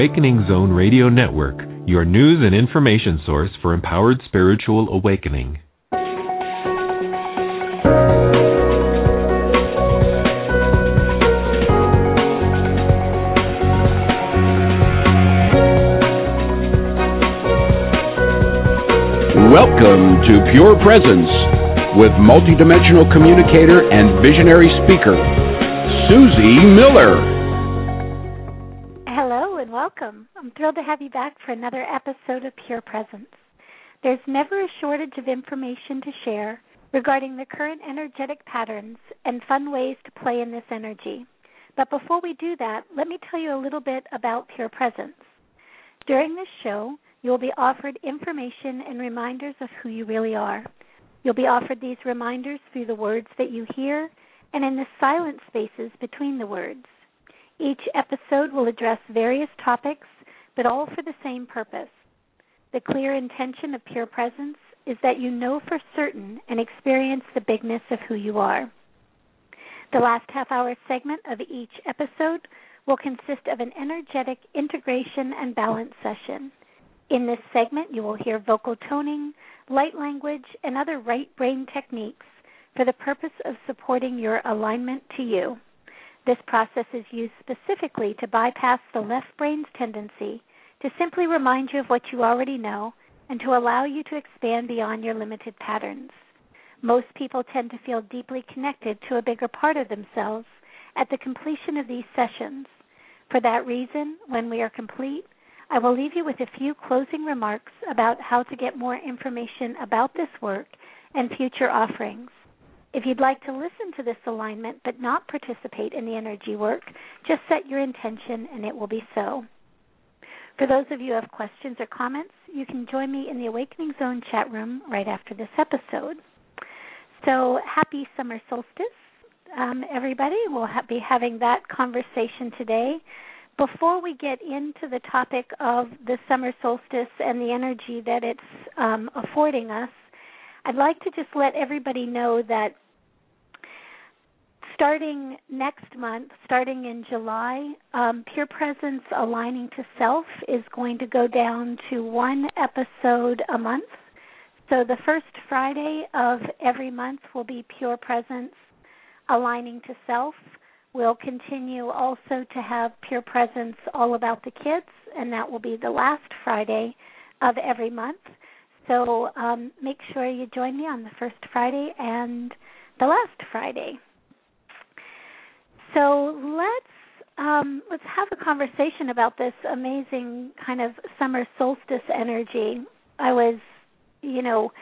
Awakening Zone Radio Network, your news and information source for empowered spiritual awakening. Welcome to Pure Presence with multidimensional communicator and visionary speaker, Susie Miller. Welcome. I'm thrilled to have you back for another episode of Pure Presence. There's never a shortage of information to share regarding the current energetic patterns and fun ways to play in this energy. But before we do that, let me tell you a little bit about Pure Presence. During this show, you will be offered information and reminders of who you really are. You'll be offered these reminders through the words that you hear and in the silent spaces between the words. Each episode will address various topics, but all for the same purpose. The clear intention of Pure Presence is that you know for certain and experience the bigness of who you are. The last half hour segment of each episode will consist of an energetic integration and balance session. In this segment, you will hear vocal toning, light language, and other right brain techniques for the purpose of supporting your alignment to you. This process is used specifically to bypass the left brain's tendency to simply remind you of what you already know and to allow you to expand beyond your limited patterns. Most people tend to feel deeply connected to a bigger part of themselves at the completion of these sessions. For that reason, when we are complete, I will leave you with a few closing remarks about how to get more information about this work and future offerings. If you'd like to listen to this alignment but not participate in the energy work, just set your intention and it will be so. For those of you who have questions or comments, you can join me in the Awakening Zone chat room right after this episode. So, happy summer solstice, um, everybody. We'll ha- be having that conversation today before we get into the topic of the summer solstice and the energy that it's um, affording us, I'd like to just let everybody know that starting next month, starting in July, um, Pure Presence Aligning to Self is going to go down to one episode a month. So the first Friday of every month will be Pure Presence Aligning to Self. We'll continue also to have Pure Presence All About the Kids, and that will be the last Friday of every month. So um, make sure you join me on the first Friday and the last Friday. So let's um, let's have a conversation about this amazing kind of summer solstice energy. I was, you know,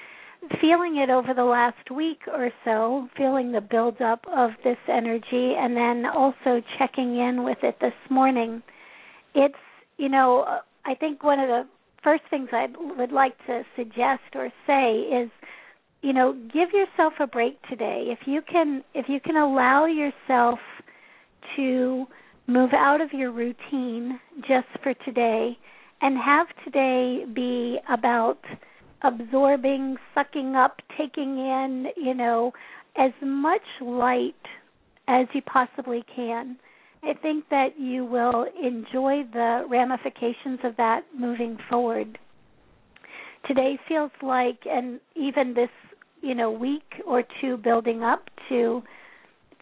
feeling it over the last week or so, feeling the buildup of this energy, and then also checking in with it this morning. It's, you know, I think one of the first things I would like to suggest or say is, you know, give yourself a break today. If you can, if you can allow yourself to move out of your routine just for today and have today be about absorbing, sucking up, taking in, you know, as much light as you possibly can. I think that you will enjoy the ramifications of that moving forward. Today feels like, and even this, you know, week or two building up to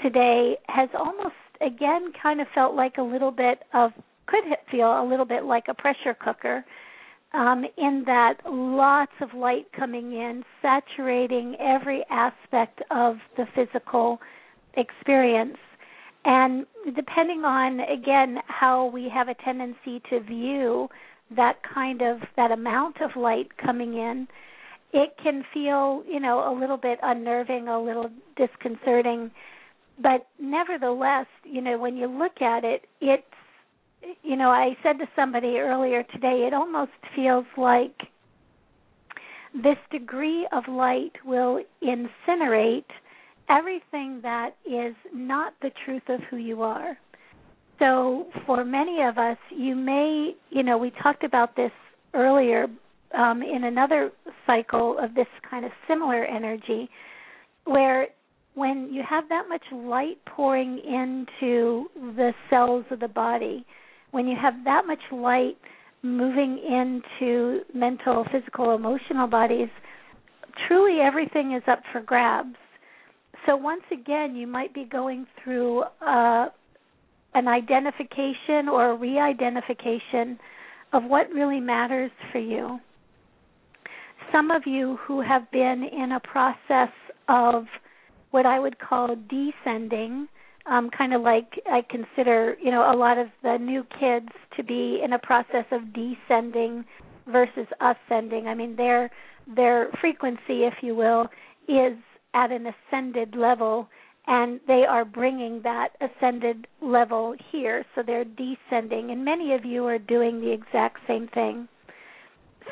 today has almost again kind of felt like a little bit of could feel a little bit like a pressure cooker um, in that lots of light coming in, saturating every aspect of the physical experience. And depending on, again, how we have a tendency to view that kind of that amount of light coming in, it can feel, you know, a little bit unnerving, a little disconcerting. But nevertheless, you know, when you look at it, it's you know, I said to somebody earlier today, it almost feels like this degree of light will incinerate everything that is not the truth of who you are. So, for many of us, you may, you know, we talked about this earlier um, in another cycle of this kind of similar energy, where when you have that much light pouring into the cells of the body, when you have that much light moving into mental, physical, emotional bodies, truly everything is up for grabs. So once again, you might be going through uh, an identification or a re-identification of what really matters for you. Some of you who have been in a process of what I would call descending, um, kind of like I consider, you know, a lot of the new kids to be in a process of descending versus ascending. I mean, their their frequency, if you will, is at an ascended level, and they are bringing that ascended level here. So they're descending, and many of you are doing the exact same thing.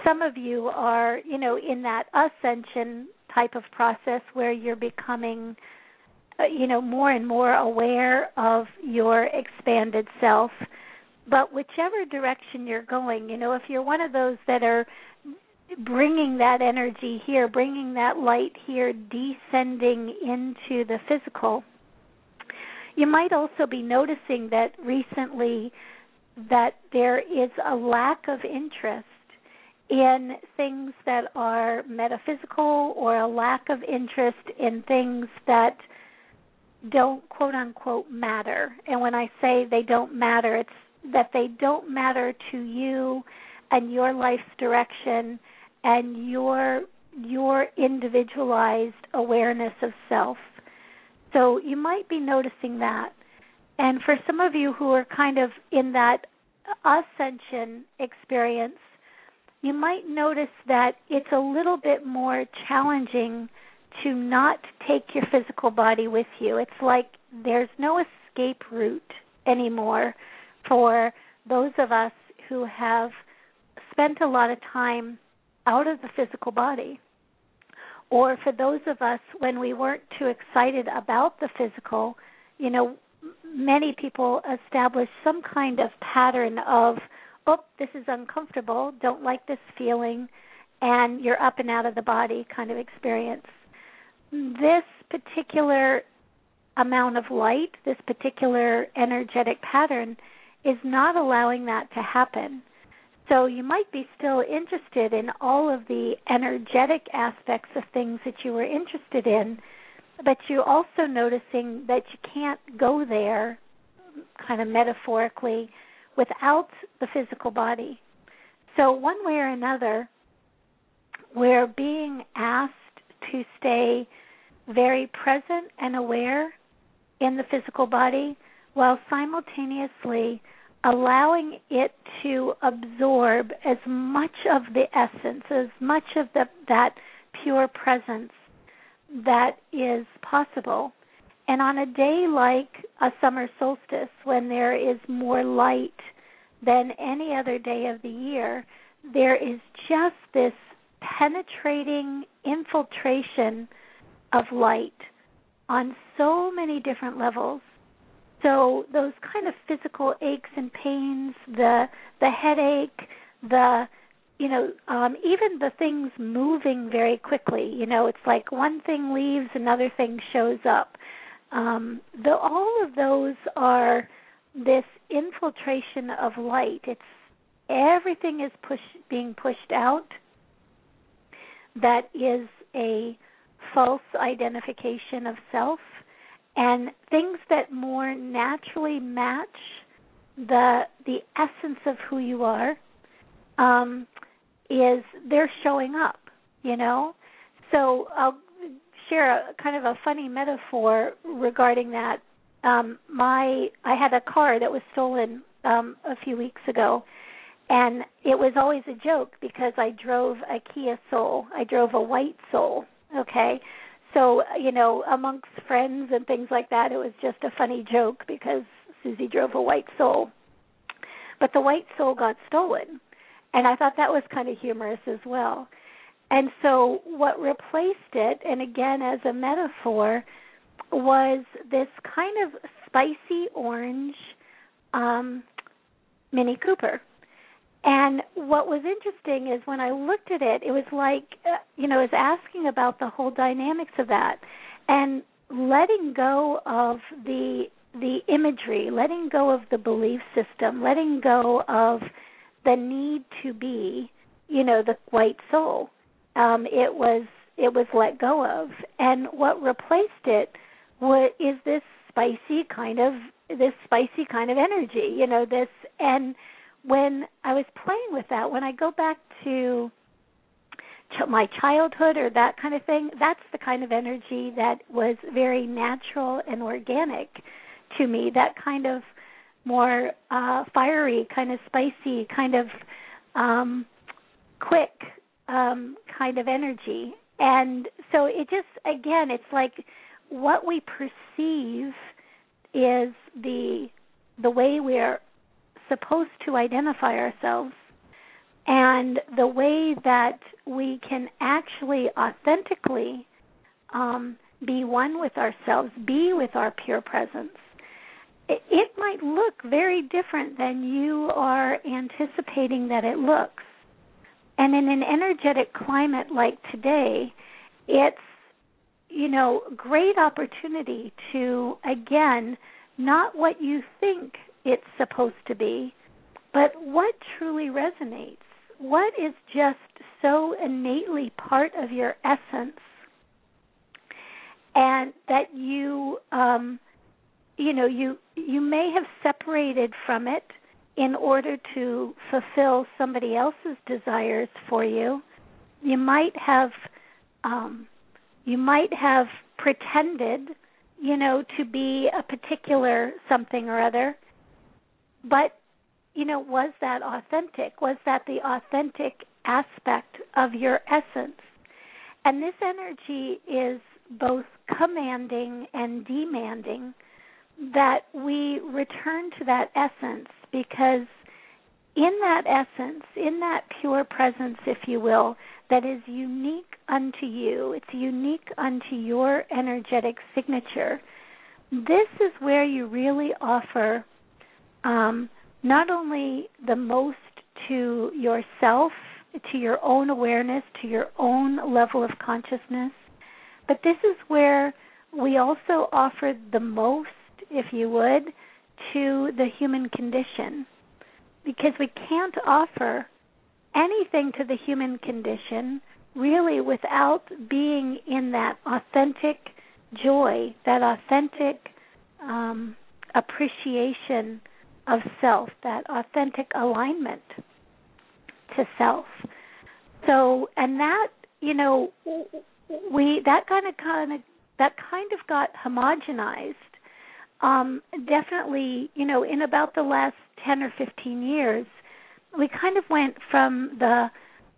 Some of you are, you know, in that ascension type of process where you're becoming uh, you know more and more aware of your expanded self. But whichever direction you're going you know if you're one of those that are bringing that energy here bringing that light here descending into the physical you might also be noticing that recently that there is a lack of interest in things that are metaphysical or a lack of interest in things that don't quote unquote matter. And when I say they don't matter, it's that they don't matter to you and your life's direction and your your individualized awareness of self. So you might be noticing that. And for some of you who are kind of in that ascension experience, you might notice that it's a little bit more challenging to not take your physical body with you. It's like there's no escape route anymore for those of us who have spent a lot of time out of the physical body. Or for those of us when we weren't too excited about the physical, you know, many people establish some kind of pattern of oh, this is uncomfortable, don't like this feeling, and you're up and out of the body kind of experience. This particular amount of light, this particular energetic pattern, is not allowing that to happen. So you might be still interested in all of the energetic aspects of things that you were interested in, but you're also noticing that you can't go there, kind of metaphorically, without the physical body. So, one way or another, we're being asked to stay very present and aware in the physical body while simultaneously allowing it to absorb as much of the essence, as much of the, that pure presence that is possible. And on a day like a summer solstice, when there is more light than any other day of the year, there is just this penetrating infiltration of light on so many different levels. So those kind of physical aches and pains, the the headache, the you know, um, even the things moving very quickly. You know, it's like one thing leaves, another thing shows up. Um, the, all of those are this infiltration of light. It's everything is push being pushed out. That is a false identification of self, and things that more naturally match the the essence of who you are um, is they're showing up. You know, so I'll share a kind of a funny metaphor regarding that. Um, my I had a car that was stolen um, a few weeks ago, and it was always a joke because I drove a Kia Soul. I drove a white Soul. Okay, so you know, amongst friends and things like that, it was just a funny joke because Susie drove a white Soul. But the white Soul got stolen, and I thought that was kind of humorous as well. And so, what replaced it, and again as a metaphor, was this kind of spicy orange um, Mini Cooper. And what was interesting is when I looked at it, it was like, uh, you know, it was asking about the whole dynamics of that and letting go of the the imagery, letting go of the belief system, letting go of the need to be, you know, the white soul. Um, it was it was let go of, and what replaced it was is this spicy kind of this spicy kind of energy, you know, this and when I was playing with that, when I go back to my childhood or that kind of thing, that's the kind of energy that was very natural and organic to me. That kind of more uh fiery, kind of spicy, kind of um quick um kind of energy. And so it just again, it's like what we perceive is the the way we're supposed to identify ourselves and the way that we can actually authentically um, be one with ourselves, be with our pure presence. It, it might look very different than you are anticipating that it looks. And in an energetic climate like today, it's you know, great opportunity to again not what you think it's supposed to be, but what truly resonates. What is just so innately part of your essence, and that you, um, you know, you you may have separated from it in order to fulfill somebody else's desires for you. You might have, um, you might have pretended, you know, to be a particular something or other but, you know, was that authentic? Was that the authentic aspect of your essence? And this energy is both commanding and demanding that we return to that essence because in that essence, in that pure presence, if you will, that is unique unto you, it's unique unto your energetic signature, this is where you really offer um, not only the most to yourself, to your own awareness, to your own level of consciousness, but this is where we also offer the most, if you would, to the human condition. Because we can't offer anything to the human condition really without being in that authentic joy, that authentic um, appreciation of self, that authentic alignment to self. So, and that, you know, we that kind of kind of that kind of got homogenized. Um, definitely, you know, in about the last ten or fifteen years, we kind of went from the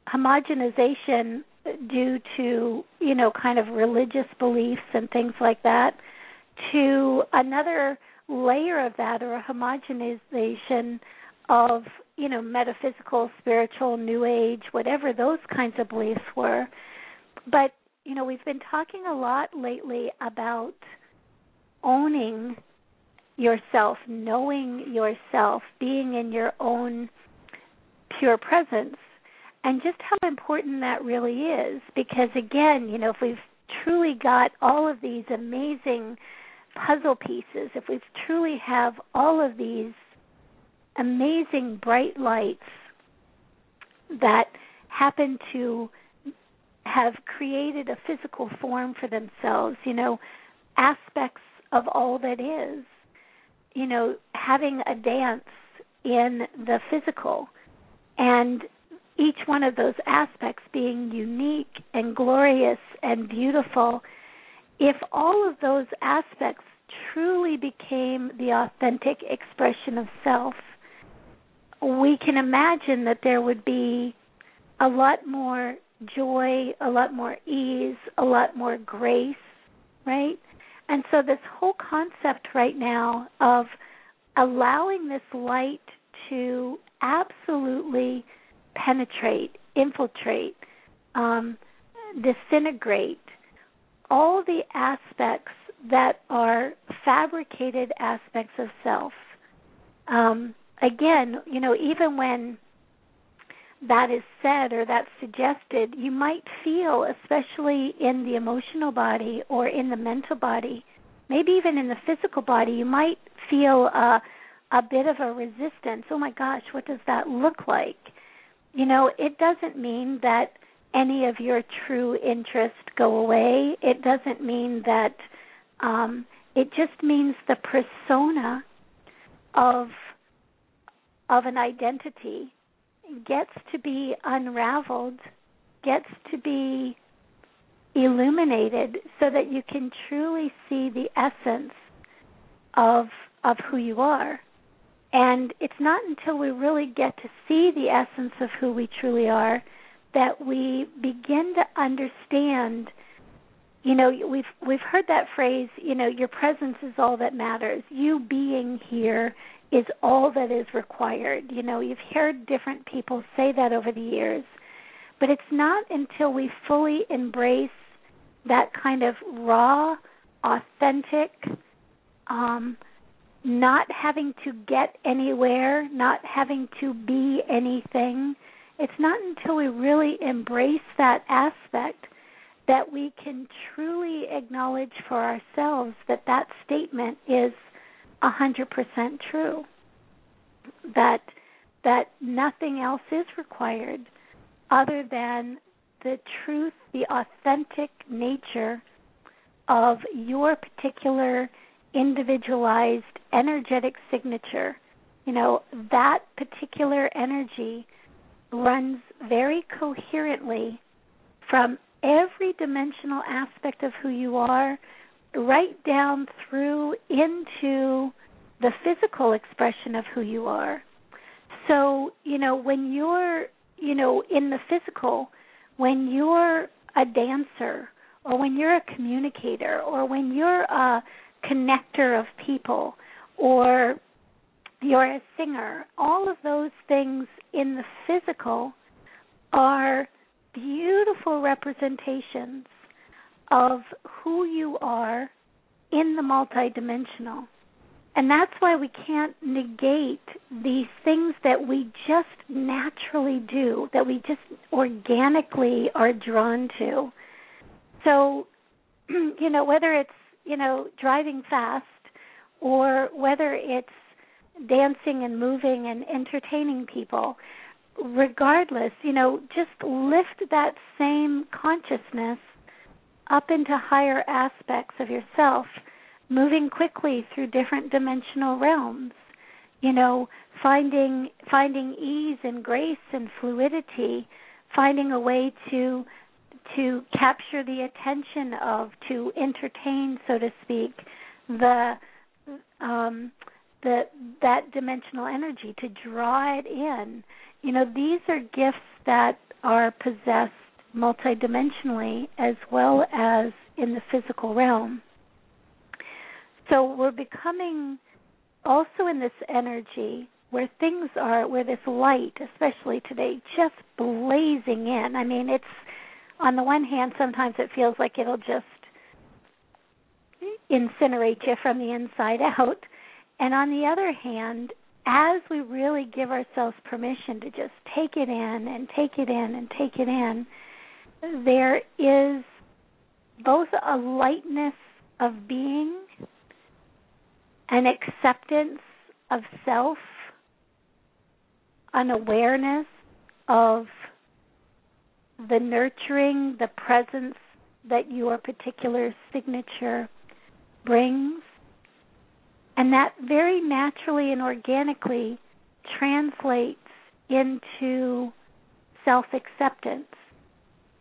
homogenization due to, you know, kind of religious beliefs and things like that, to another layer of that or a homogenization of you know metaphysical spiritual new age whatever those kinds of beliefs were. But you know we've been talking a lot lately about owning yourself knowing yourself being in your own pure presence and just how important that really is. Because again you know if we've truly got all of these amazing puzzle pieces, if we truly have all of these amazing bright lights that happen to have created a physical form for themselves, you know, aspects of all that is, you know, having a dance in the physical and each one of those aspects being unique and glorious and beautiful if all of those aspects truly became the authentic expression of self, we can imagine that there would be a lot more joy, a lot more ease, a lot more grace, right? And so, this whole concept right now of allowing this light to absolutely penetrate, infiltrate, um, disintegrate all the aspects that are fabricated aspects of self. Um, again, you know, even when that is said or that's suggested, you might feel, especially in the emotional body or in the mental body, maybe even in the physical body, you might feel a a bit of a resistance. Oh my gosh, what does that look like? You know, it doesn't mean that any of your true interests go away. It doesn't mean that um it just means the persona of of an identity gets to be unraveled, gets to be illuminated so that you can truly see the essence of of who you are. And it's not until we really get to see the essence of who we truly are that we begin to understand you know we've we've heard that phrase you know your presence is all that matters you being here is all that is required. You know you've heard different people say that over the years but it's not until we fully embrace that kind of raw authentic um not having to get anywhere not having to be anything. It's not until we really embrace that aspect that we can truly acknowledge for ourselves that that statement is a hundred percent true. That that nothing else is required other than the truth, the authentic nature of your particular individualized energetic signature. You know, that particular energy runs very coherently from every dimensional aspect of who you are right down through into the physical expression of who you are. So, you know, when you're, you know, in the physical, when you're a dancer or when you're a communicator or when you're a connector of people or you're a singer, all of those things in the physical are beautiful representations of who you are in the multidimensional. And that's why we can't negate these things that we just naturally do, that we just organically are drawn to. So, you know, whether it's, you know, driving fast or whether it's dancing and moving and entertaining people, regardless, you know, just lift that same consciousness up into higher aspects of yourself, moving quickly through different dimensional realms. You know, finding finding ease and grace and fluidity, finding a way to to capture the attention of, to entertain, so to speak, the um, the that dimensional energy, to draw it in, you know, these are gifts that are possessed multidimensionally as well as in the physical realm. So we're becoming also in this energy where things are, where this light, especially today, just blazing in. I mean, it's on the one hand, sometimes it feels like it'll just incinerate you from the inside out. And on the other hand, as we really give ourselves permission to just take it in and take it in and take it in, there is both a lightness of being, an acceptance of self, an awareness of the nurturing, the presence that your particular signature brings and that very naturally and organically translates into self acceptance.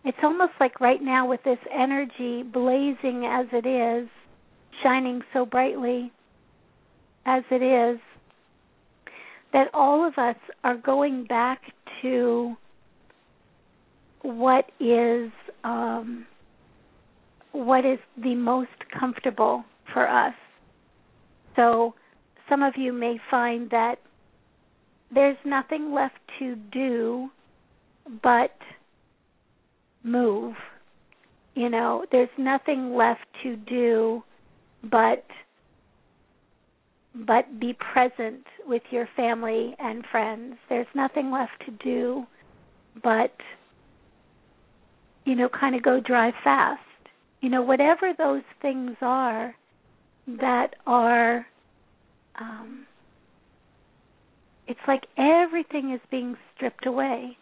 It's almost like right now, with this energy blazing as it is, shining so brightly as it is, that all of us are going back to what is um, what is the most comfortable for us. So some of you may find that there's nothing left to do but move. You know, there's nothing left to do but but be present with your family and friends. There's nothing left to do but you know, kind of go drive fast. You know, whatever those things are, that are um, it's like everything is being stripped away.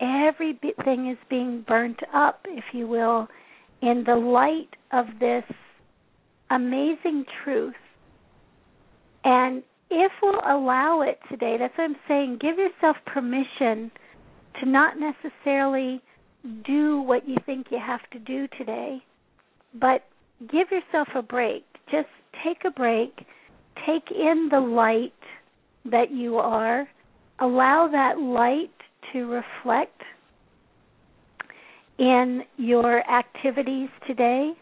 Everything is being burnt up, if you will, in the light of this amazing truth. And if we'll allow it today, that's what I'm saying, give yourself permission to not necessarily do what you think you have to do today, but give yourself a break. Just take a break, take in the light that you are, allow that light to reflect in your activities today.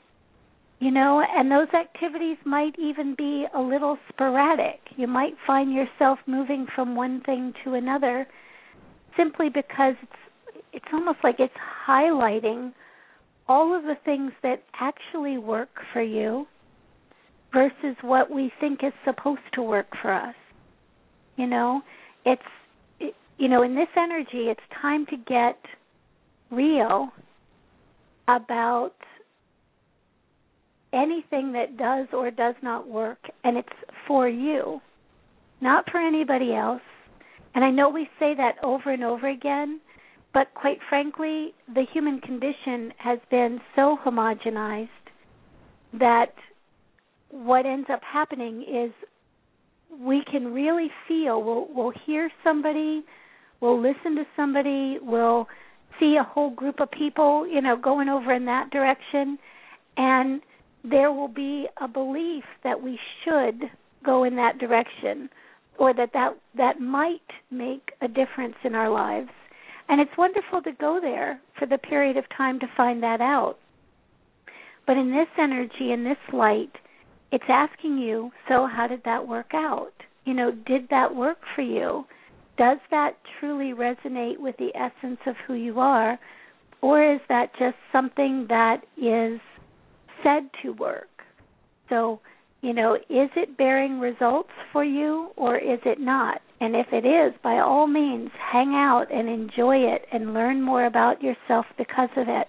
You know, and those activities might even be a little sporadic. You might find yourself moving from one thing to another simply because it's it's almost like it's highlighting all of the things that actually work for you versus what we think is supposed to work for us. You know, it's it, you know, in this energy, it's time to get real about anything that does or does not work and it's for you, not for anybody else. And I know we say that over and over again, but quite frankly, the human condition has been so homogenized that what ends up happening is we can really feel we'll we'll hear somebody we'll listen to somebody we'll see a whole group of people you know going over in that direction and there will be a belief that we should go in that direction or that that that might make a difference in our lives and it's wonderful to go there for the period of time to find that out but in this energy in this light it's asking you, so how did that work out? You know, did that work for you? Does that truly resonate with the essence of who you are? Or is that just something that is said to work? So, you know, is it bearing results for you or is it not? And if it is, by all means, hang out and enjoy it and learn more about yourself because of it.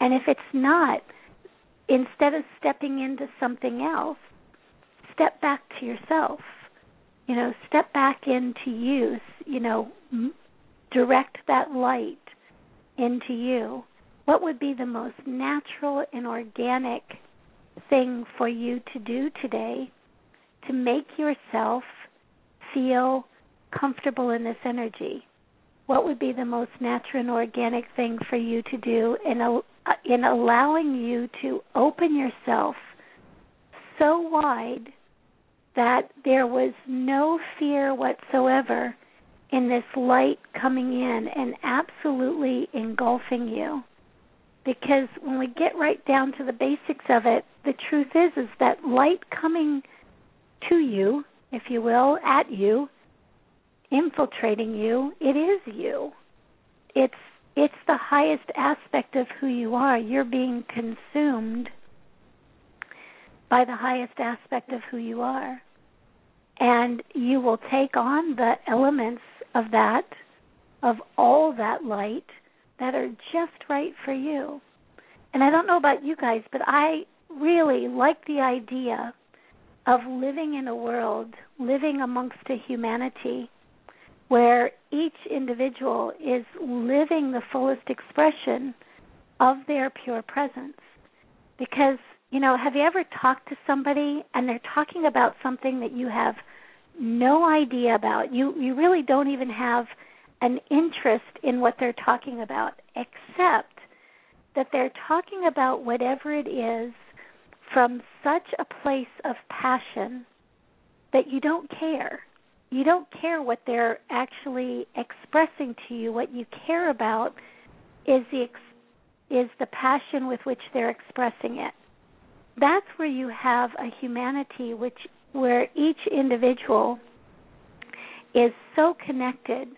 And if it's not, instead of stepping into something else, step back to yourself. You know, step back into use, you know, direct that light into you. What would be the most natural and organic thing for you to do today to make yourself feel comfortable in this energy? What would be the most natural and organic thing for you to do in in allowing you to open yourself so wide that there was no fear whatsoever in this light coming in and absolutely engulfing you because when we get right down to the basics of it the truth is is that light coming to you if you will at you infiltrating you it is you it's it's the highest aspect of who you are. You're being consumed by the highest aspect of who you are. And you will take on the elements of that, of all that light, that are just right for you. And I don't know about you guys, but I really like the idea of living in a world, living amongst a humanity where each individual is living the fullest expression of their pure presence. Because, you know, have you ever talked to somebody and they're talking about something that you have no idea about? You you really don't even have an interest in what they're talking about except that they're talking about whatever it is from such a place of passion that you don't care you don't care what they're actually expressing to you. What you care about is the ex- is the passion with which they're expressing it. That's where you have a humanity which where each individual is so connected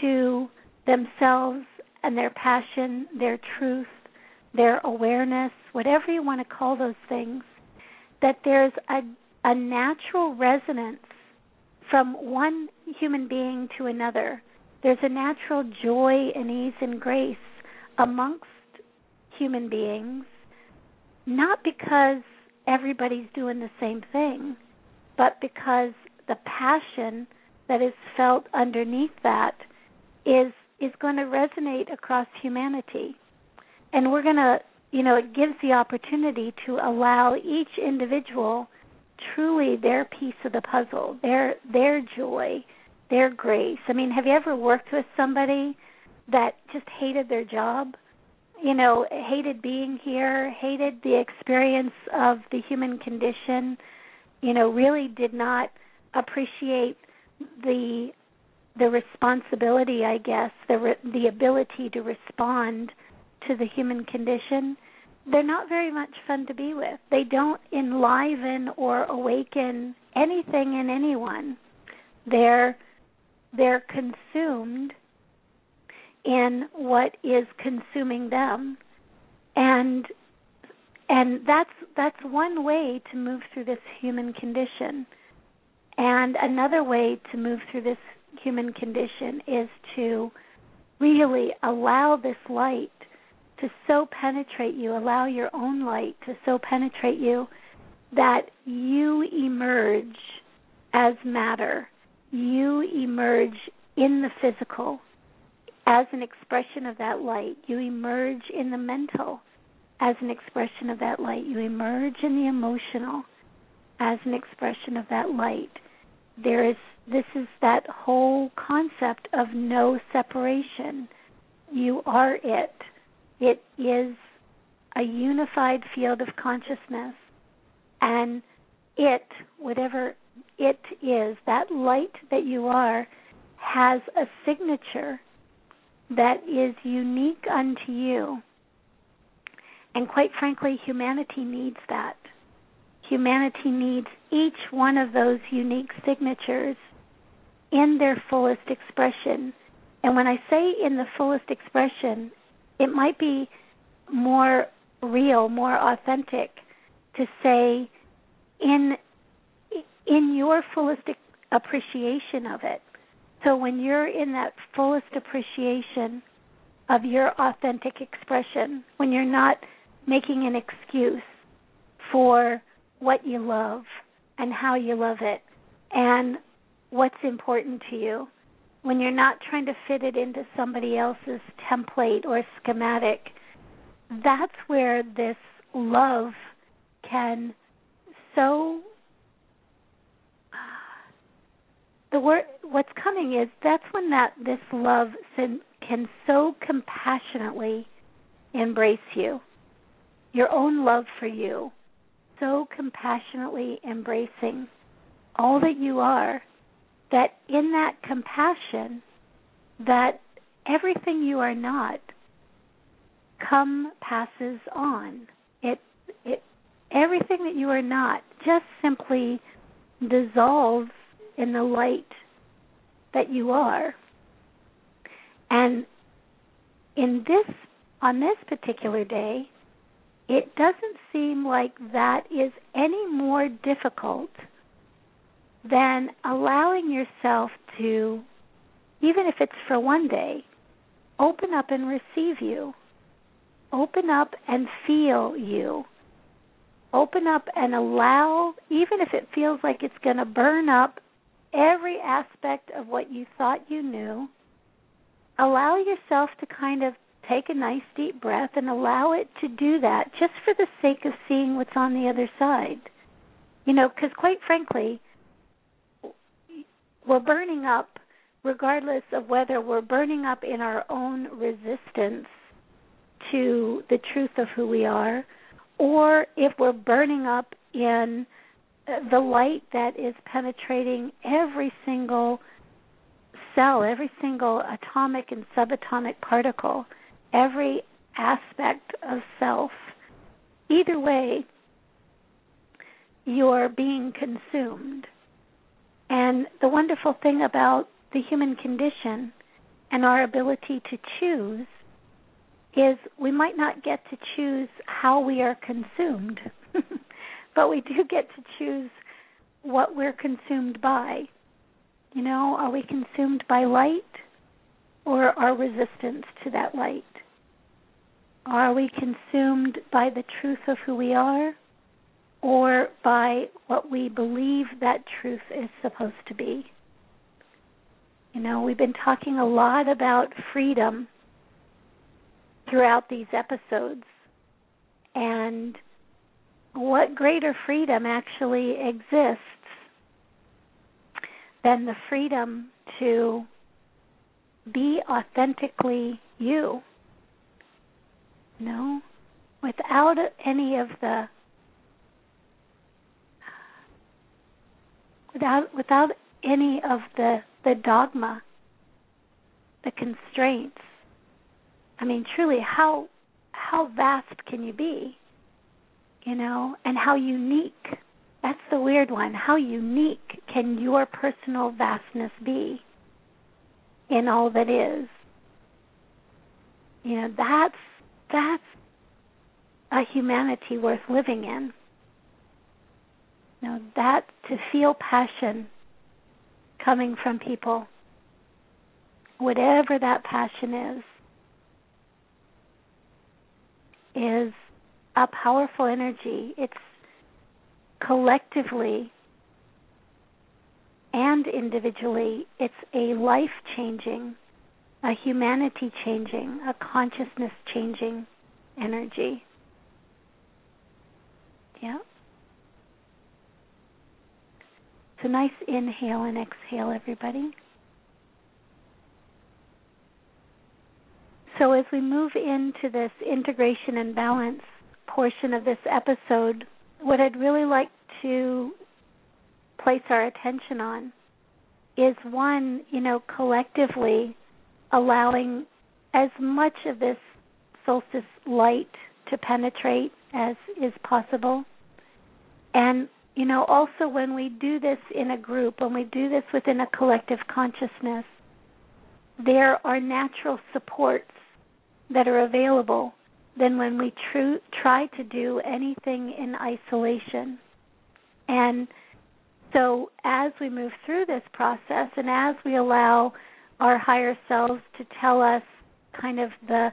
to themselves and their passion, their truth, their awareness, whatever you want to call those things, that there's a a natural resonance from one human being to another. There's a natural joy and ease and grace amongst human beings, not because everybody's doing the same thing, but because the passion that is felt underneath that is is going to resonate across humanity. And we're going to, you know, it gives the opportunity to allow each individual truly their piece of the puzzle, their their joy, their grace. I mean, have you ever worked with somebody that just hated their job? You know, hated being here, hated the experience of the human condition, you know, really did not appreciate the the responsibility, I guess, the re- the ability to respond to the human condition, they're not very much fun to be with. They don't enliven or awaken anything in anyone. They're they're consumed in what is consuming them. And and that's that's one way to move through this human condition. And another way to move through this human condition is to really allow this light to so penetrate you allow your own light to so penetrate you that you emerge as matter. You emerge in the physical as an expression of that light. You emerge in the mental as an expression of that light. You emerge in the emotional as an expression of that light. There is this is that whole concept of no separation. You are it. It is a unified field of consciousness. And it, whatever it is, that light that you are, has a signature that is unique unto you. And quite frankly, humanity needs that. Humanity needs each one of those unique signatures in their fullest expression. And when I say in the fullest expression, it might be more real, more authentic to say in in your fullest appreciation of it. So when you're in that fullest appreciation of your authentic expression, when you're not making an excuse for what you love and how you love it and what's important to you, when you're not trying to fit it into somebody else's template or schematic, that's where this love can so the word what's coming is that's when that this love can so compassionately embrace you. Your own love for you. So compassionately embracing all that you are. That in that compassion that everything you are not come passes on. It it everything that you are not just simply dissolves in the light that you are. And in this on this particular day, it doesn't seem like that is any more difficult than allowing yourself to even if it's for one day, open up and receive you. Open up and feel you. Open up and allow, even if it feels like it's going to burn up every aspect of what you thought you knew. Allow yourself to kind of take a nice deep breath and allow it to do that just for the sake of seeing what's on the other side. You know, because quite frankly, we're burning up regardless of whether we're burning up in our own resistance to the truth of who we are or if we're burning up in the light that is penetrating every single cell, every single atomic and subatomic particle, every aspect of self. Either way, you're being consumed. And the wonderful thing about the human condition and our ability to choose is we might not get to choose how we are consumed. but we do get to choose what we're consumed by. You know, are we consumed by light or our resistance to that light? Are we consumed by the truth of who we are or by what we believe that truth is supposed to be. You know, we've been talking a lot about freedom throughout these episodes. And what greater freedom actually exists than the freedom to be authentically you? Know, without any of the without without any of the the dogma, the constraints. I mean, truly, how how vast can you be? You know, and how unique. That's the weird one. How unique can your personal vastness be in all that is? You know, that's that's a humanity worth living in. You know, that to feel passion coming from people, whatever that passion is, is a powerful energy. It's collectively and individually, it's a life changing, a humanity changing, a consciousness changing energy. Yeah. So nice inhale and exhale, everybody. So as we move into this integration and balance portion of this episode, what I'd really like to place our attention on is one, you know, collectively allowing as much of this solstice light to penetrate as is possible. And, you know, also when we do this in a group, when we do this within a collective consciousness, there are natural supports that are available than when we tr- try to do anything in isolation. And so, as we move through this process and as we allow our higher selves to tell us kind of the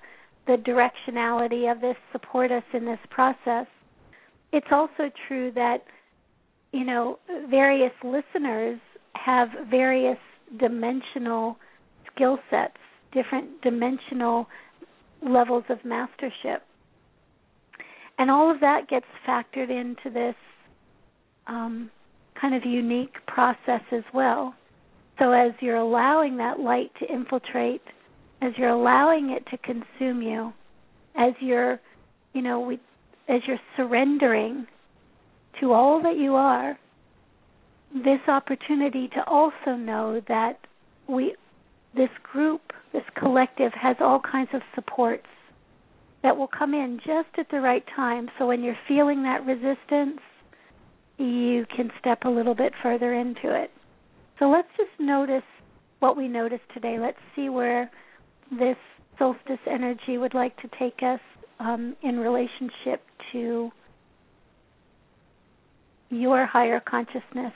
the directionality of this, support us in this process, it's also true that you know various listeners have various dimensional skill sets, different dimensional levels of mastership. And all of that gets factored into this um, kind of unique process as well. So as you're allowing that light to infiltrate, as you're allowing it to consume you, as you're, you know, we, as you're surrendering to all that you are, this opportunity to also know that we, this group, this collective has all kinds of supports that will come in just at the right time. So when you're feeling that resistance, you can step a little bit further into it. So let's just notice what we noticed today. Let's see where this solstice energy would like to take us um, in relationship to your higher consciousness,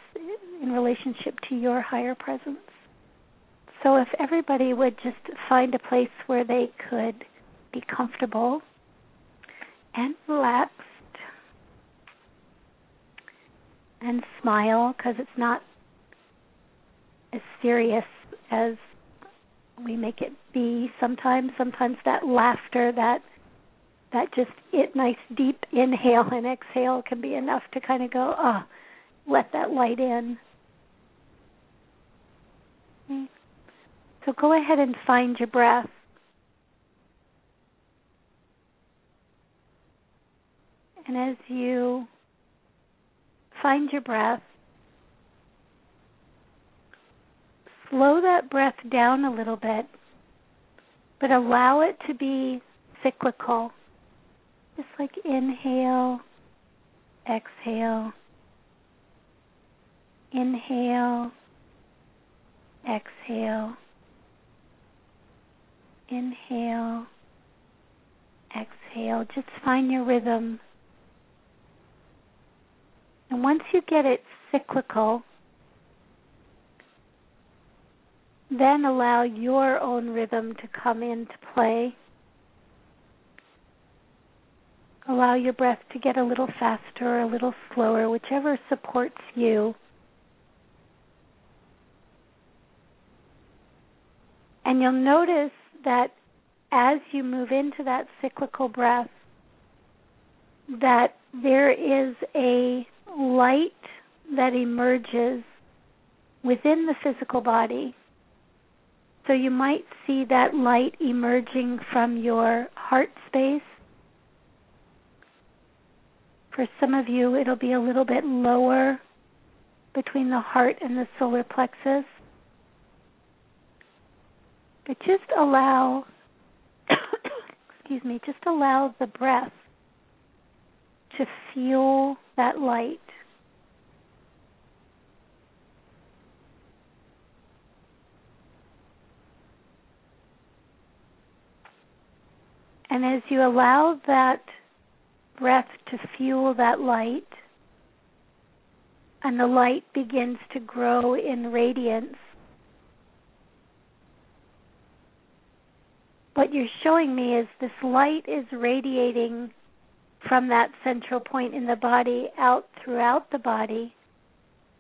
in relationship to your higher presence. So if everybody would just find a place where they could be comfortable. And relaxed. And smile because it's not as serious as we make it be sometimes. Sometimes that laughter that that just it nice deep inhale and exhale can be enough to kind of go oh let that light in. Okay. So go ahead and find your breath and as you find your breath. Slow that breath down a little bit, but allow it to be cyclical. Just like inhale, exhale, inhale, exhale, inhale, exhale. Just find your rhythm and once you get it cyclical, then allow your own rhythm to come into play. allow your breath to get a little faster or a little slower, whichever supports you. And you'll notice that as you move into that cyclical breath, that there is a light that emerges within the physical body. So you might see that light emerging from your heart space. For some of you, it'll be a little bit lower between the heart and the solar plexus. But just allow, excuse me, just allow the breath to feel that light. And as you allow that breath to fuel that light, and the light begins to grow in radiance, what you're showing me is this light is radiating from that central point in the body out throughout the body,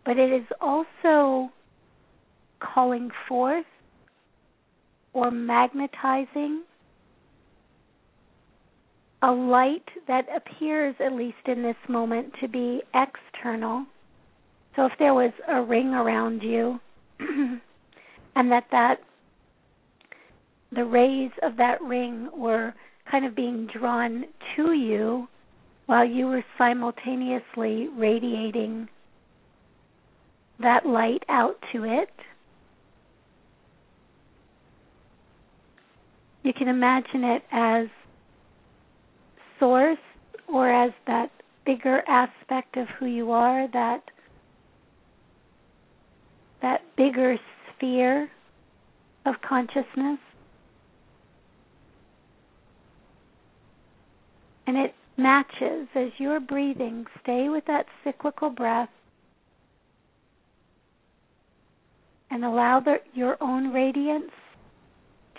but it is also calling forth or magnetizing a light that appears, at least in this moment, to be external. So if there was a ring around you, and that that the rays of that ring were kind of being drawn to you while you were simultaneously radiating that light out to it. You can imagine it as source or as that bigger aspect of who you are, that that bigger sphere of consciousness. And it matches as you're breathing. Stay with that cyclical breath and allow the, your own radiance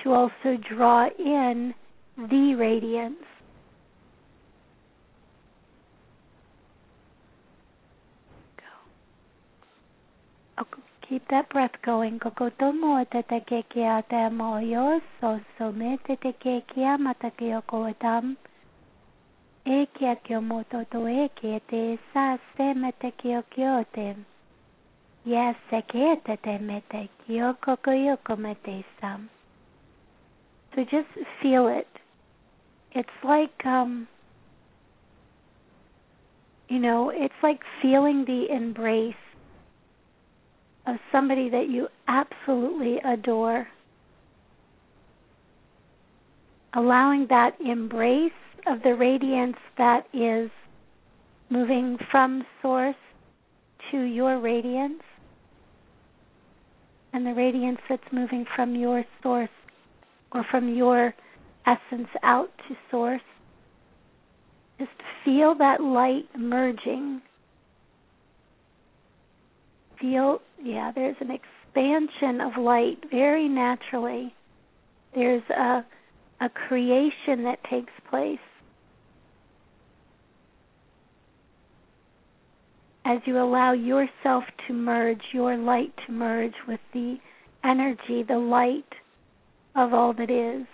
to also draw in the radiance. Go. Keep that breath going. Kokotomo te te so kekia to. So just feel it. It's like, um, you know, it's like feeling the embrace of somebody that you absolutely adore. Allowing that embrace of the radiance that is moving from source to your radiance and the radiance that's moving from your source or from your essence out to source. Just feel that light merging. Feel, yeah, there's an expansion of light very naturally. There's a a creation that takes place. As you allow yourself to merge, your light to merge with the energy, the light of all that is.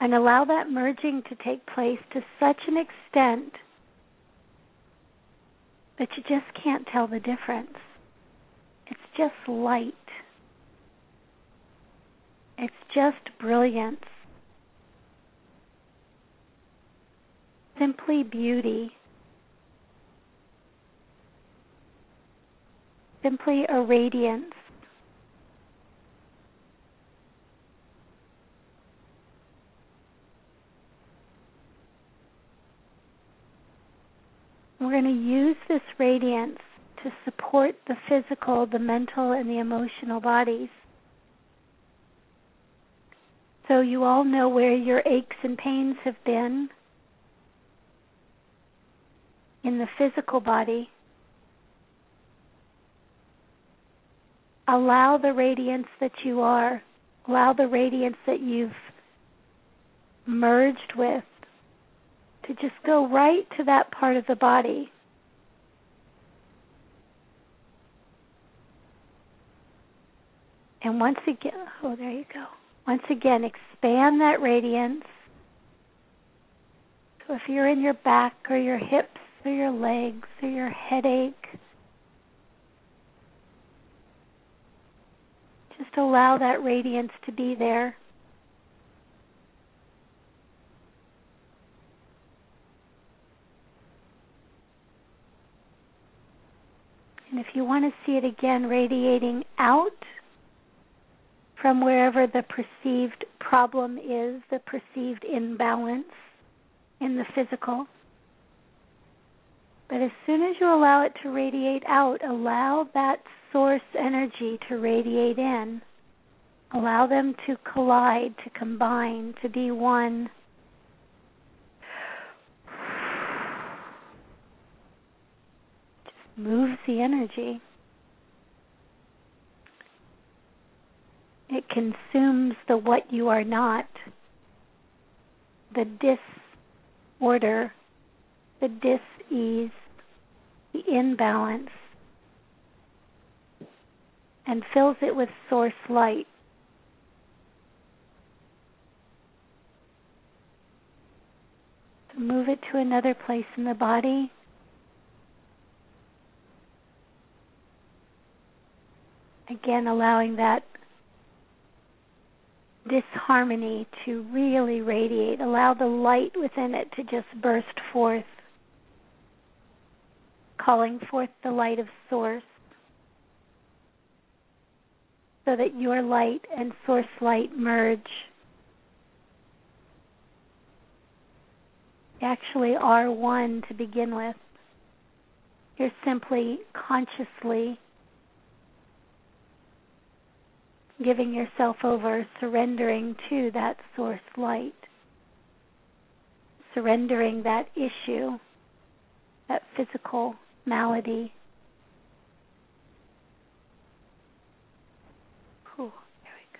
And allow that merging to take place to such an extent that you just can't tell the difference. It's just light. It's just brilliance. Simply beauty. Simply a radiance. We're going to use this radiance to support the physical, the mental, and the emotional bodies. So you all know where your aches and pains have been in the physical body. allow the radiance that you are, allow the radiance that you've merged with to just go right to that part of the body. And once again, oh, there you go. Once again, expand that radiance. So if you're in your back or your hips or your legs or your headache, just allow that radiance to be there. And if you want to see it again radiating out from wherever the perceived problem is, the perceived imbalance in the physical. But as soon as you allow it to radiate out, allow that source energy to radiate in. Allow them to collide, to combine, to be one. Just moves the energy. It consumes the what you are not, the disorder, the dis-ease, the imbalance, and fills it with source light. Move it to another place in the body. Again, allowing that disharmony to really radiate. Allow the light within it to just burst forth, calling forth the light of Source, so that your light and Source light merge. actually are one to begin with. You're simply consciously giving yourself over, surrendering to that source light, surrendering that issue, that physical malady. There we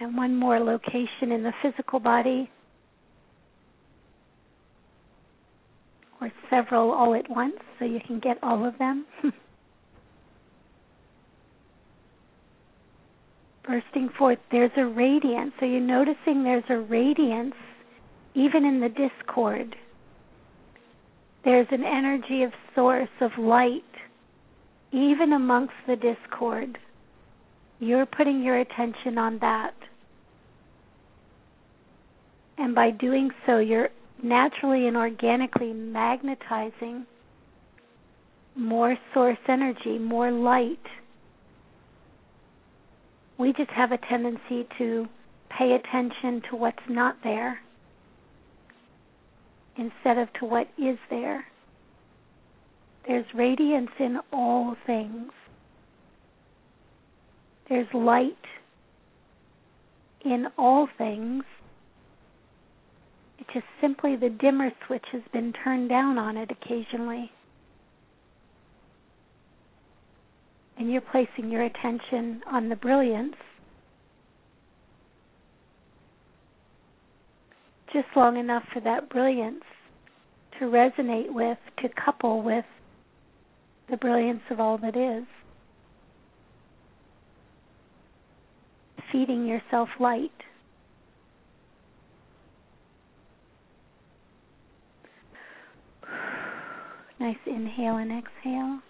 go. And one more location in the physical body, or several all at once, so you can get all of them. bursting forth. There's a radiance. So you're noticing there's a radiance even in the discord. There's an energy of source, of light, even amongst the discord. You're putting your attention on that. And by doing so, you're naturally and organically magnetizing more source energy, more light we just have a tendency to pay attention to what's not there instead of to what is there. There's radiance in all things. There's light in all things. It's just simply the dimmer switch has been turned down on it occasionally. And you're placing your attention on the brilliance, just long enough for that brilliance to resonate with, to couple with the brilliance of all that is. Feeding yourself light. Nice inhale and exhale.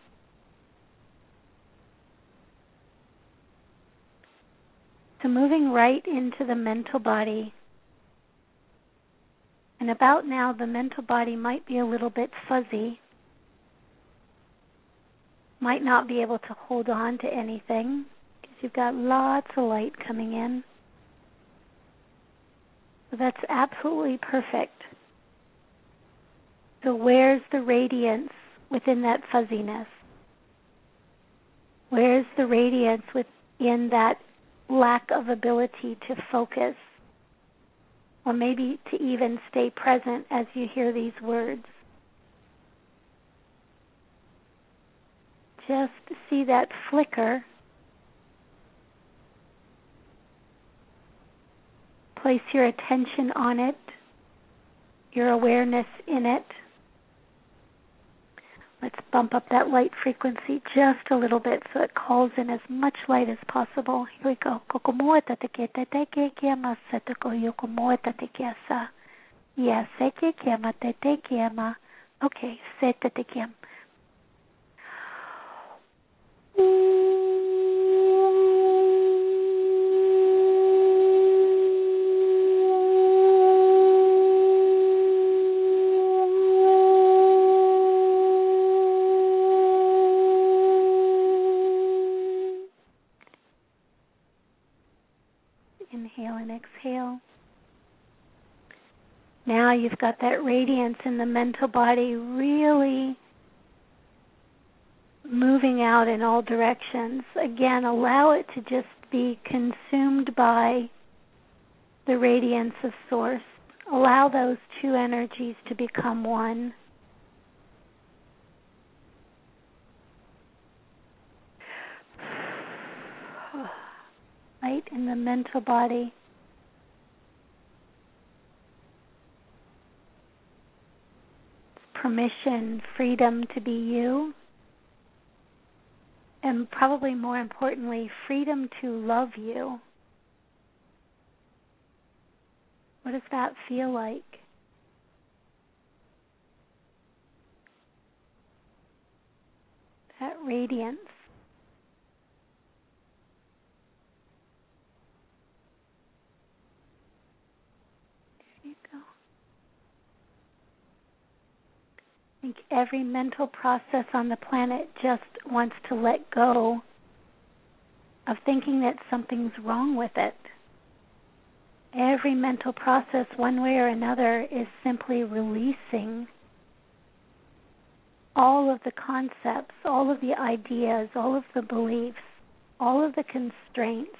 So moving right into the mental body. And about now, the mental body might be a little bit fuzzy, might not be able to hold on to anything because you've got lots of light coming in. So that's absolutely perfect. So, where's the radiance within that fuzziness? Where's the radiance within that lack of ability to focus or maybe to even stay present as you hear these words. just see that flicker. Place your attention on it, your awareness in it. Let's bump up that light frequency just a little bit so it calls in as much light as possible. Here we go. Yes, Okay, sete te kiam. Now you've got that radiance in the mental body really moving out in all directions. Again, allow it to just be consumed by the radiance of Source. Allow those two energies to become one. Light in the mental body. Permission, freedom to be you, and probably more importantly, freedom to love you. What does that feel like? That radiance. I think every mental process on the planet just wants to let go of thinking that something's wrong with it. Every mental process, one way or another, is simply releasing all of the concepts, all of the ideas, all of the beliefs, all of the constraints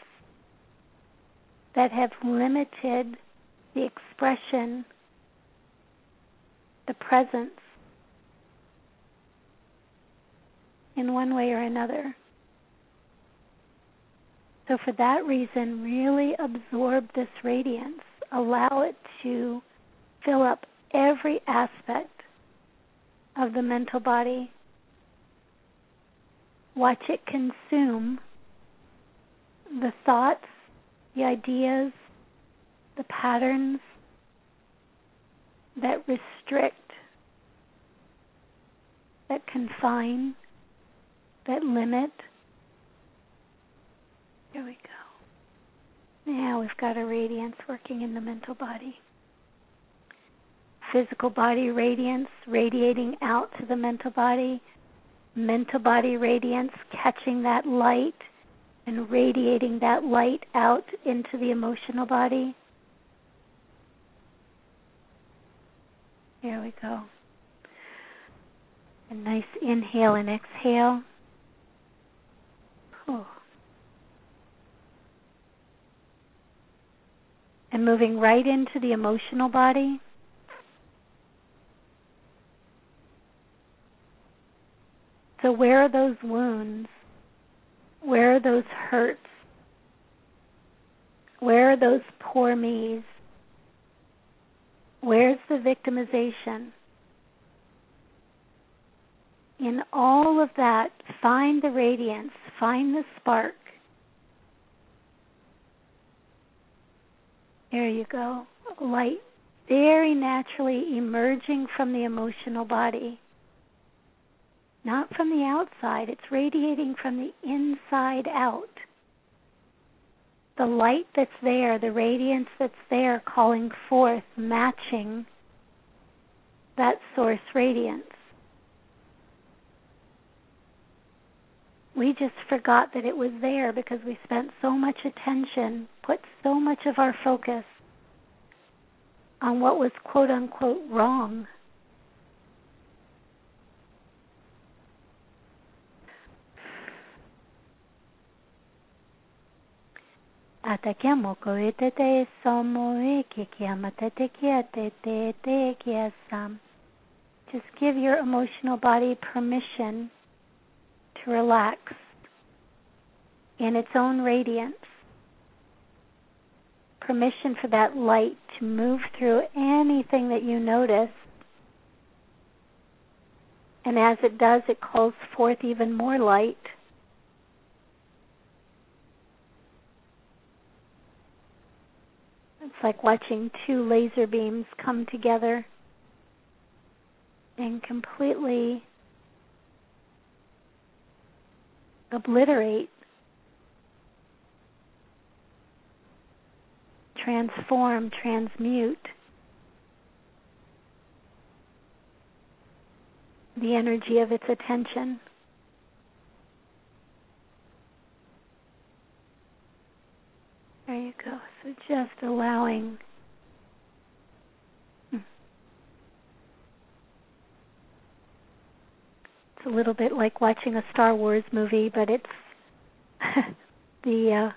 that have limited the expression, the presence in one way or another. So, for that reason, really absorb this radiance. Allow it to fill up every aspect of the mental body. Watch it consume the thoughts, the ideas, the patterns that restrict, that confine, that limit. There we go. Now we've got a radiance working in the mental body. Physical body radiance radiating out to the mental body. Mental body radiance catching that light and radiating that light out into the emotional body. There we go. A nice inhale and exhale. Oh. And moving right into the emotional body. So, where are those wounds? Where are those hurts? Where are those poor me's? Where's the victimization? In all of that, find the radiance, Find the spark. There you go. Light very naturally emerging from the emotional body. Not from the outside, it's radiating from the inside out. The light that's there, the radiance that's there, calling forth, matching that source radiance. We just forgot that it was there because we spent so much attention, put so much of our focus on what was quote unquote wrong. Atakiamo koitete somo ikikiamatete kiatete te kiasam. Just give your emotional body permission to relax in its own radiance. Permission for that light to move through anything that you notice. And as it does, it calls forth even more light. It's like watching two laser beams come together and completely obliterate, transform, transmute the energy of its attention. There you go. So just allowing It's a little bit like watching a Star Wars movie, but it's the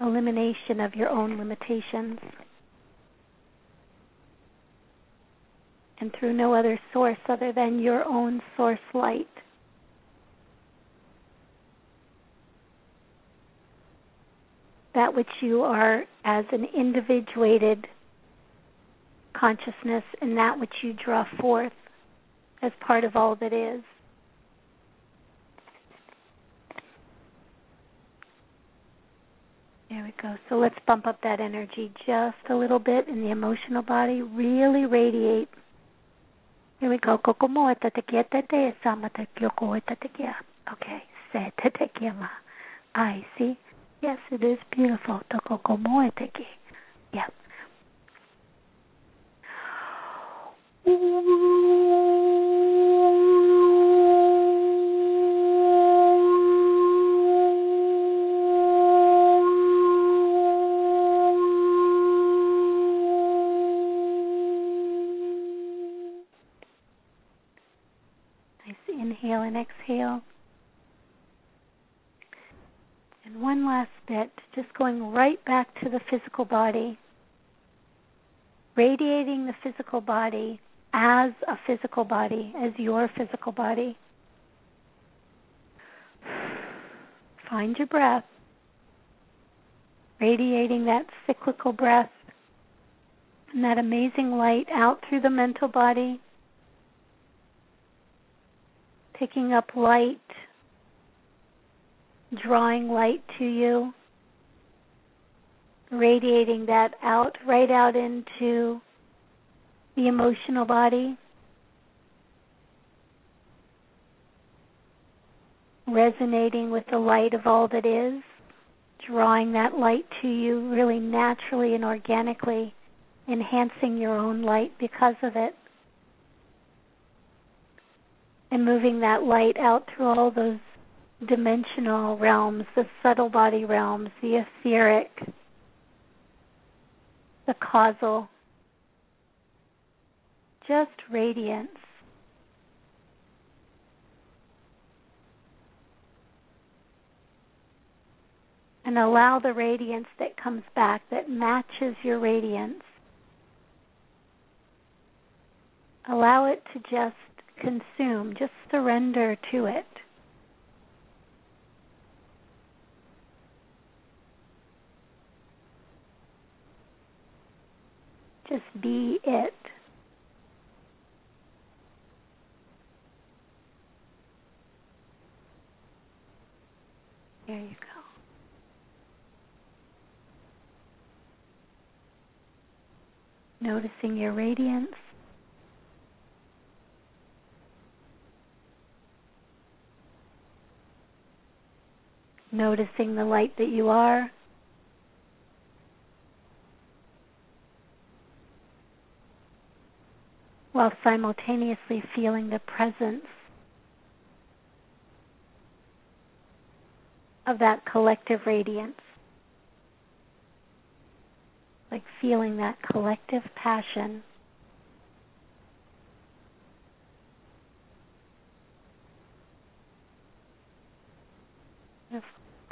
uh, elimination of your own limitations. And through no other source other than your own source light. That which you are as an individuated consciousness and that which you draw forth as part of all that is. There we go. So let's bump up that energy just a little bit in the emotional body. Really radiate. Here we go. Okay. I see. Yes, it is beautiful. Yeah. inhale and exhale. And one last bit, just going right back to the physical body, radiating the physical body as a physical body, as your physical body. Find your breath, radiating that cyclical breath and that amazing light out through the mental body picking up light, drawing light to you, radiating that out, right out into the emotional body. Resonating with the light of all that is, drawing that light to you really naturally and organically, enhancing your own light because of it and moving that light out through all those dimensional realms, the subtle body realms, the etheric, the causal, just radiance. And allow the radiance that comes back that matches your radiance. Allow it to just consume, just surrender to it. Just be it. There you go. Noticing your radiance. Noticing the light that you are. While simultaneously feeling the presence of that collective radiance. Like feeling that collective passion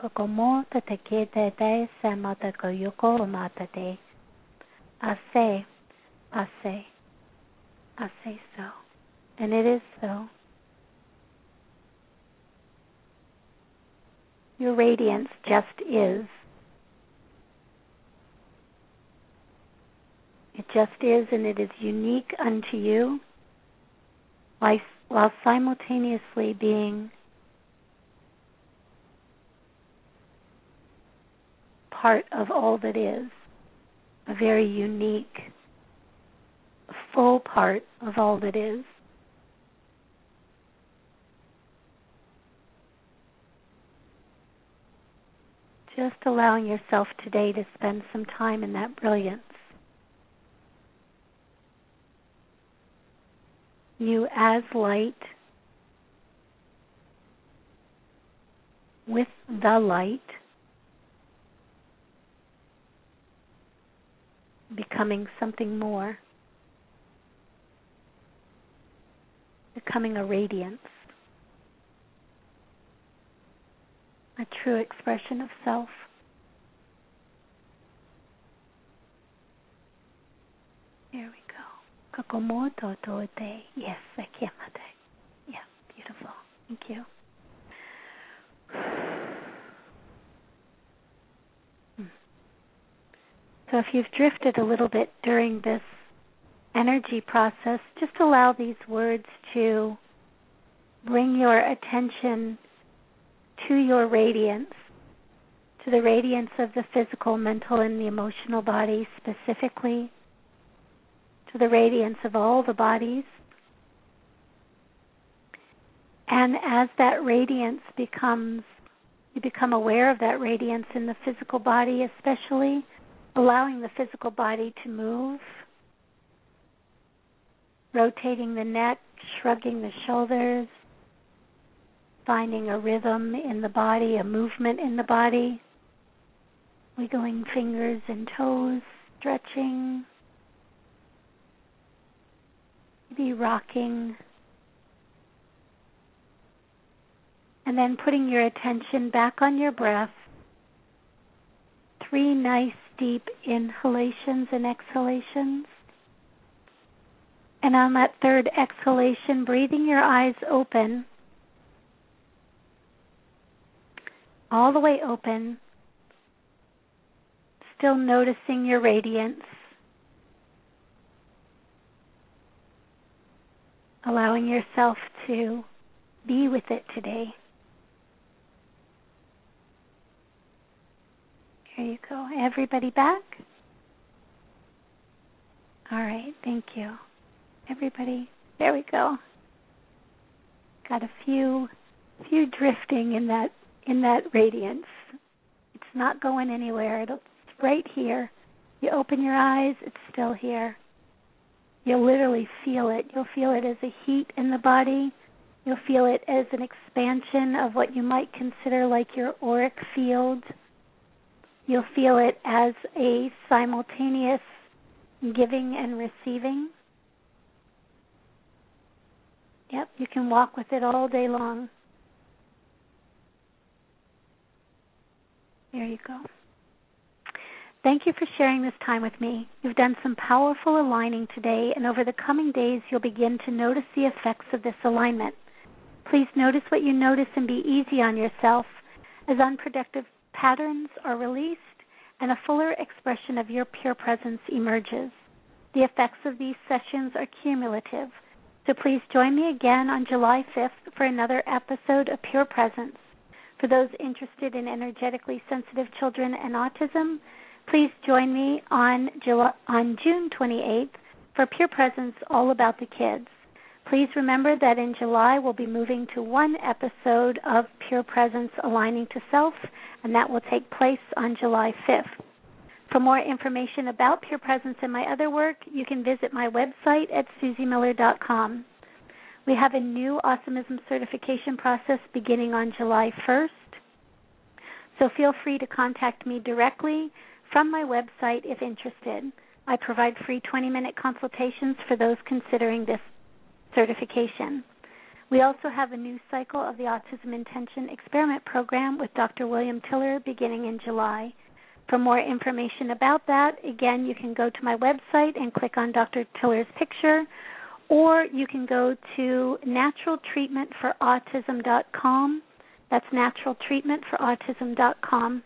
Kokomotate kidete samata koyoko matate. I say, I say, I say so. And it is so. Your radiance just is. It just is, and it is unique unto you while simultaneously being part of all that is, a very unique, full part of all that is. Just allowing yourself today to spend some time in that brilliance. You as light with the light becoming something more, becoming a radiance, a true expression of self. There we go. Kakomoto tote. Yes, Akiyamate. Yeah, beautiful. Thank you. So if you've drifted a little bit during this energy process, just allow these words to bring your attention to your radiance, to the radiance of the physical, mental, and the emotional body specifically, to the radiance of all the bodies. And as that radiance becomes, you become aware of that radiance in the physical body, especially allowing the physical body to move, rotating the neck, shrugging the shoulders, finding a rhythm in the body, a movement in the body, wiggling fingers and toes, stretching, maybe rocking. And then putting your attention back on your breath. Three nice deep inhalations and exhalations. And on that third exhalation, breathing your eyes open, all the way open, still noticing your radiance, allowing yourself to be with it today. There you go. Everybody back? All right, thank you. Everybody, there we go. Got a few few drifting in that in that radiance. It's not going anywhere. It's right here. You open your eyes, it's still here. You'll literally feel it. You'll feel it as a heat in the body. You'll feel it as an expansion of what you might consider like your auric field You'll feel it as a simultaneous giving and receiving. Yep, you can walk with it all day long. There you go. Thank you for sharing this time with me. You've done some powerful aligning today, and over the coming days, you'll begin to notice the effects of this alignment. Please notice what you notice and be easy on yourself as unproductive patterns are released and a fuller expression of your pure presence emerges. The effects of these sessions are cumulative, so please join me again on July 5th for another episode of Pure Presence. For those interested in energetically sensitive children and autism, please join me on, July, on June 28th for Pure Presence All About the Kids. Please remember that in July we'll be moving to one episode of Pure Presence Aligning to Self, and that will take place on July 5th. For more information about Pure Presence and my other work, you can visit my website at suzymiller.com. We have a new Awesomism certification process beginning on July 1st, so feel free to contact me directly from my website if interested. I provide free 20 minute consultations for those considering this certification. We also have a new cycle of the Autism Intention Experiment Program with Dr. William Tiller beginning in July. For more information about that, again, you can go to my website and click on Dr. Tiller's picture, or you can go to naturaltreatmentforautism.com That's naturaltreatmentforautism.com.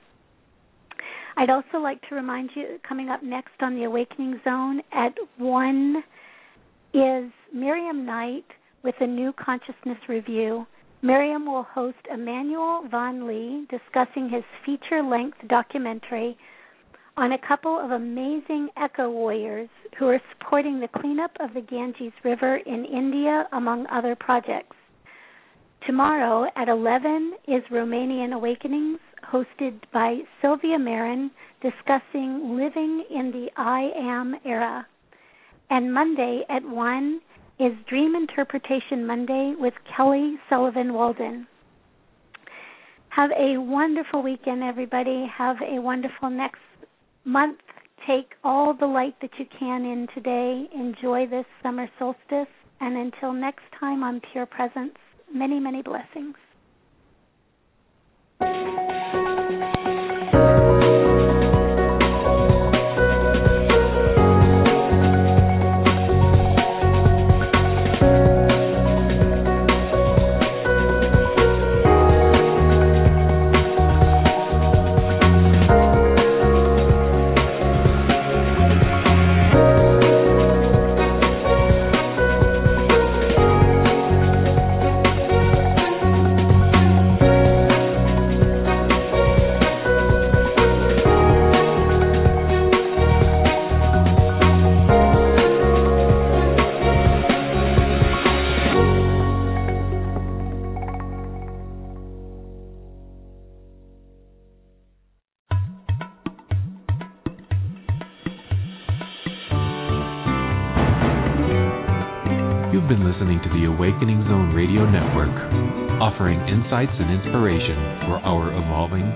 I'd also like to remind you coming up next on the Awakening Zone at 1 is Miriam Knight with a new consciousness review. Miriam will host Emmanuel Vaughan-Lee discussing his feature length documentary on a couple of amazing eco warriors who are supporting the cleanup of the Ganges River in India, among other projects. Tomorrow at 11 is Romanian Awakenings, hosted by Sylvia Marin, discussing living in the I Am era. And Monday at 1 is Dream Interpretation Monday with Kelly Sullivan Walden. Have a wonderful weekend, everybody. Have a wonderful next month. Take all the light that you can in today. Enjoy this summer solstice. And until next time on Pure Presence, many, many blessings. Insights and inspiration for our evolving